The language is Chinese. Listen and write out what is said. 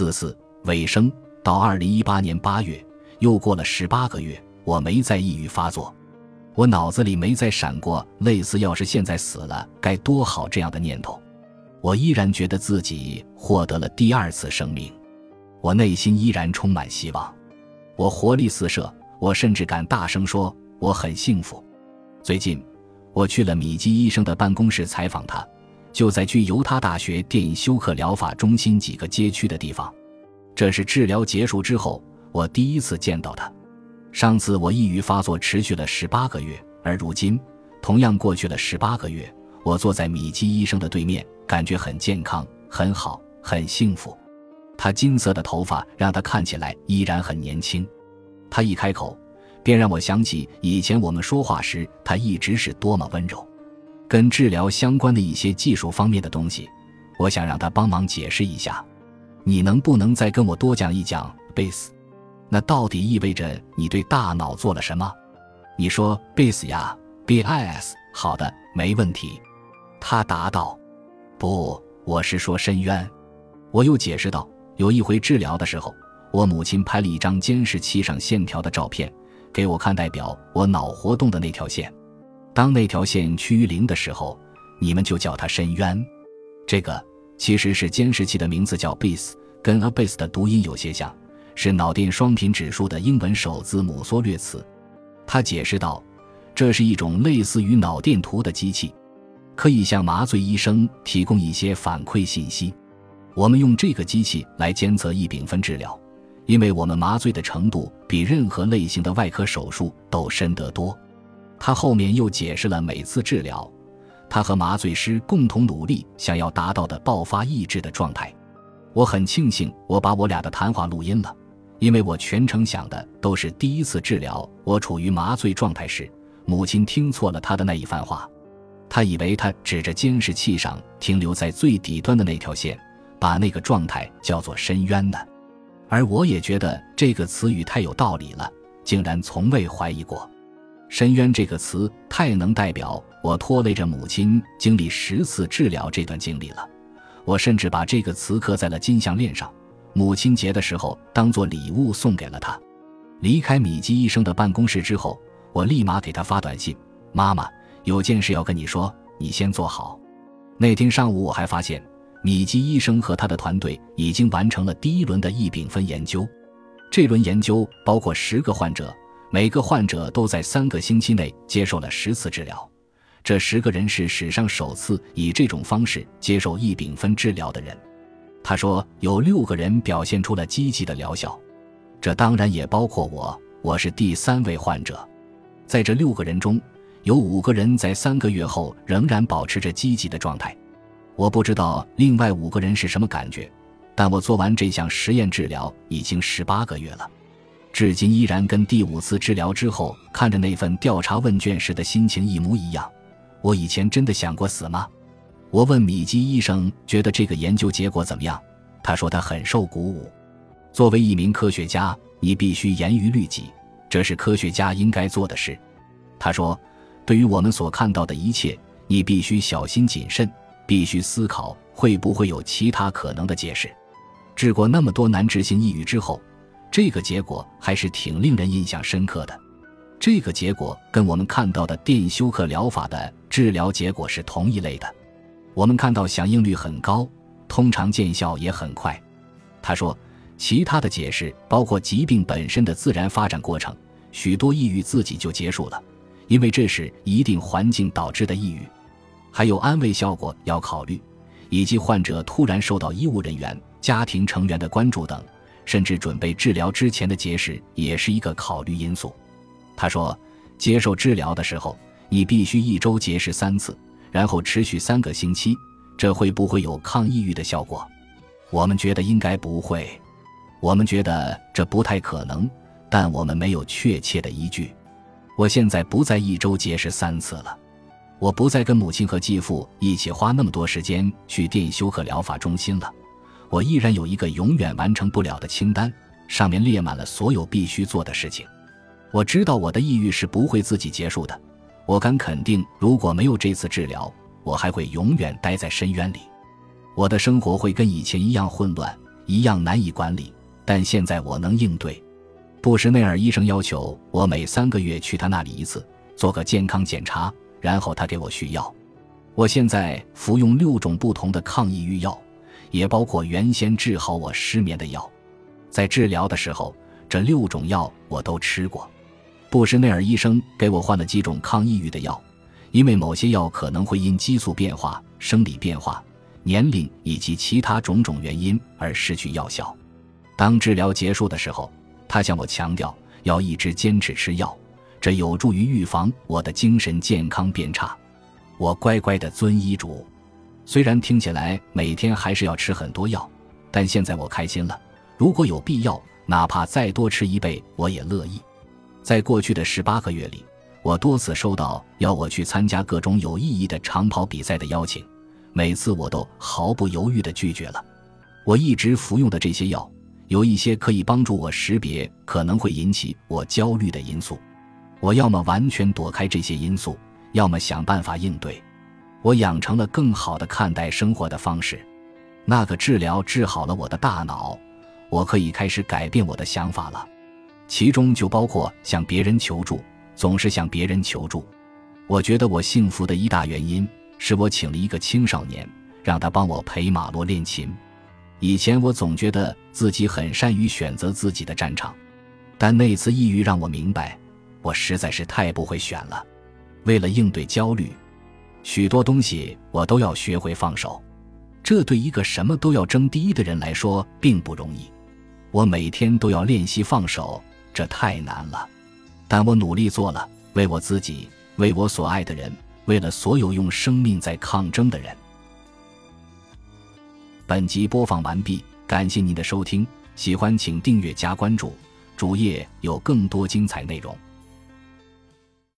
自四尾声到二零一八年八月，又过了十八个月，我没再抑郁发作，我脑子里没再闪过类似“要是现在死了该多好”这样的念头。我依然觉得自己获得了第二次生命，我内心依然充满希望，我活力四射，我甚至敢大声说我很幸福。最近，我去了米基医生的办公室采访他，就在距犹他大学电休克疗法中心几个街区的地方。这是治疗结束之后我第一次见到他。上次我抑郁发作持续了十八个月，而如今同样过去了十八个月，我坐在米基医生的对面。感觉很健康，很好，很幸福。他金色的头发让他看起来依然很年轻。他一开口，便让我想起以前我们说话时，他一直是多么温柔。跟治疗相关的一些技术方面的东西，我想让他帮忙解释一下。你能不能再跟我多讲一讲 base？那到底意味着你对大脑做了什么？你说 base 呀，bis。好的，没问题。他答道。不，我是说深渊。我又解释道：有一回治疗的时候，我母亲拍了一张监视器上线条的照片给我看，代表我脑活动的那条线。当那条线趋于零的时候，你们就叫它深渊。这个其实是监视器的名字，叫 Base，跟 Abyss 的读音有些像，是脑电双频指数的英文首字母缩略词。他解释道：这是一种类似于脑电图的机器。可以向麻醉医生提供一些反馈信息。我们用这个机器来监测异丙酚治疗，因为我们麻醉的程度比任何类型的外科手术都深得多。他后面又解释了每次治疗，他和麻醉师共同努力想要达到的爆发抑制的状态。我很庆幸我把我俩的谈话录音了，因为我全程想的都是第一次治疗我处于麻醉状态时，母亲听错了他的那一番话。他以为他指着监视器上停留在最底端的那条线，把那个状态叫做深渊呢，而我也觉得这个词语太有道理了，竟然从未怀疑过。深渊这个词太能代表我拖累着母亲经历十次治疗这段经历了。我甚至把这个词刻在了金项链上，母亲节的时候当做礼物送给了她。离开米基医生的办公室之后，我立马给他发短信：“妈妈。”有件事要跟你说，你先坐好。那天上午我还发现，米基医生和他的团队已经完成了第一轮的异丙酚研究。这轮研究包括十个患者，每个患者都在三个星期内接受了十次治疗。这十个人是史上首次以这种方式接受异丙酚治疗的人。他说，有六个人表现出了积极的疗效，这当然也包括我，我是第三位患者。在这六个人中。有五个人在三个月后仍然保持着积极的状态，我不知道另外五个人是什么感觉，但我做完这项实验治疗已经十八个月了，至今依然跟第五次治疗之后看着那份调查问卷时的心情一模一样。我以前真的想过死吗？我问米基医生，觉得这个研究结果怎么样？他说他很受鼓舞。作为一名科学家，你必须严于律己，这是科学家应该做的事。他说。对于我们所看到的一切，你必须小心谨慎，必须思考会不会有其他可能的解释。治过那么多难治性抑郁之后，这个结果还是挺令人印象深刻的。这个结果跟我们看到的电休克疗法的治疗结果是同一类的。我们看到响应率很高，通常见效也很快。他说，其他的解释包括疾病本身的自然发展过程，许多抑郁自己就结束了。因为这是一定环境导致的抑郁，还有安慰效果要考虑，以及患者突然受到医务人员、家庭成员的关注等，甚至准备治疗之前的节食也是一个考虑因素。他说，接受治疗的时候，你必须一周节食三次，然后持续三个星期，这会不会有抗抑郁的效果？我们觉得应该不会，我们觉得这不太可能，但我们没有确切的依据。我现在不再一周节食三次了，我不再跟母亲和继父一起花那么多时间去电休克疗法中心了。我依然有一个永远完成不了的清单，上面列满了所有必须做的事情。我知道我的抑郁是不会自己结束的，我敢肯定，如果没有这次治疗，我还会永远待在深渊里。我的生活会跟以前一样混乱，一样难以管理，但现在我能应对。布什内尔医生要求我每三个月去他那里一次，做个健康检查，然后他给我续药。我现在服用六种不同的抗抑郁药，也包括原先治好我失眠的药。在治疗的时候，这六种药我都吃过。布什内尔医生给我换了几种抗抑郁的药，因为某些药可能会因激素变化、生理变化、年龄以及其他种种原因而失去药效。当治疗结束的时候，他向我强调要一直坚持吃药，这有助于预防我的精神健康变差。我乖乖地遵医嘱，虽然听起来每天还是要吃很多药，但现在我开心了。如果有必要，哪怕再多吃一倍，我也乐意。在过去的十八个月里，我多次收到要我去参加各种有意义的长跑比赛的邀请，每次我都毫不犹豫地拒绝了。我一直服用的这些药，有一些可以帮助我识别可能会引起我焦虑的因素，我要么完全躲开这些因素。要么想办法应对，我养成了更好的看待生活的方式。那个治疗治好了我的大脑，我可以开始改变我的想法了，其中就包括向别人求助，总是向别人求助。我觉得我幸福的一大原因是我请了一个青少年，让他帮我陪马洛练琴。以前我总觉得自己很善于选择自己的战场，但那次抑郁让我明白，我实在是太不会选了。为了应对焦虑，许多东西我都要学会放手，这对一个什么都要争第一的人来说并不容易。我每天都要练习放手，这太难了，但我努力做了，为我自己，为我所爱的人，为了所有用生命在抗争的人。本集播放完毕，感谢您的收听，喜欢请订阅加关注，主页有更多精彩内容。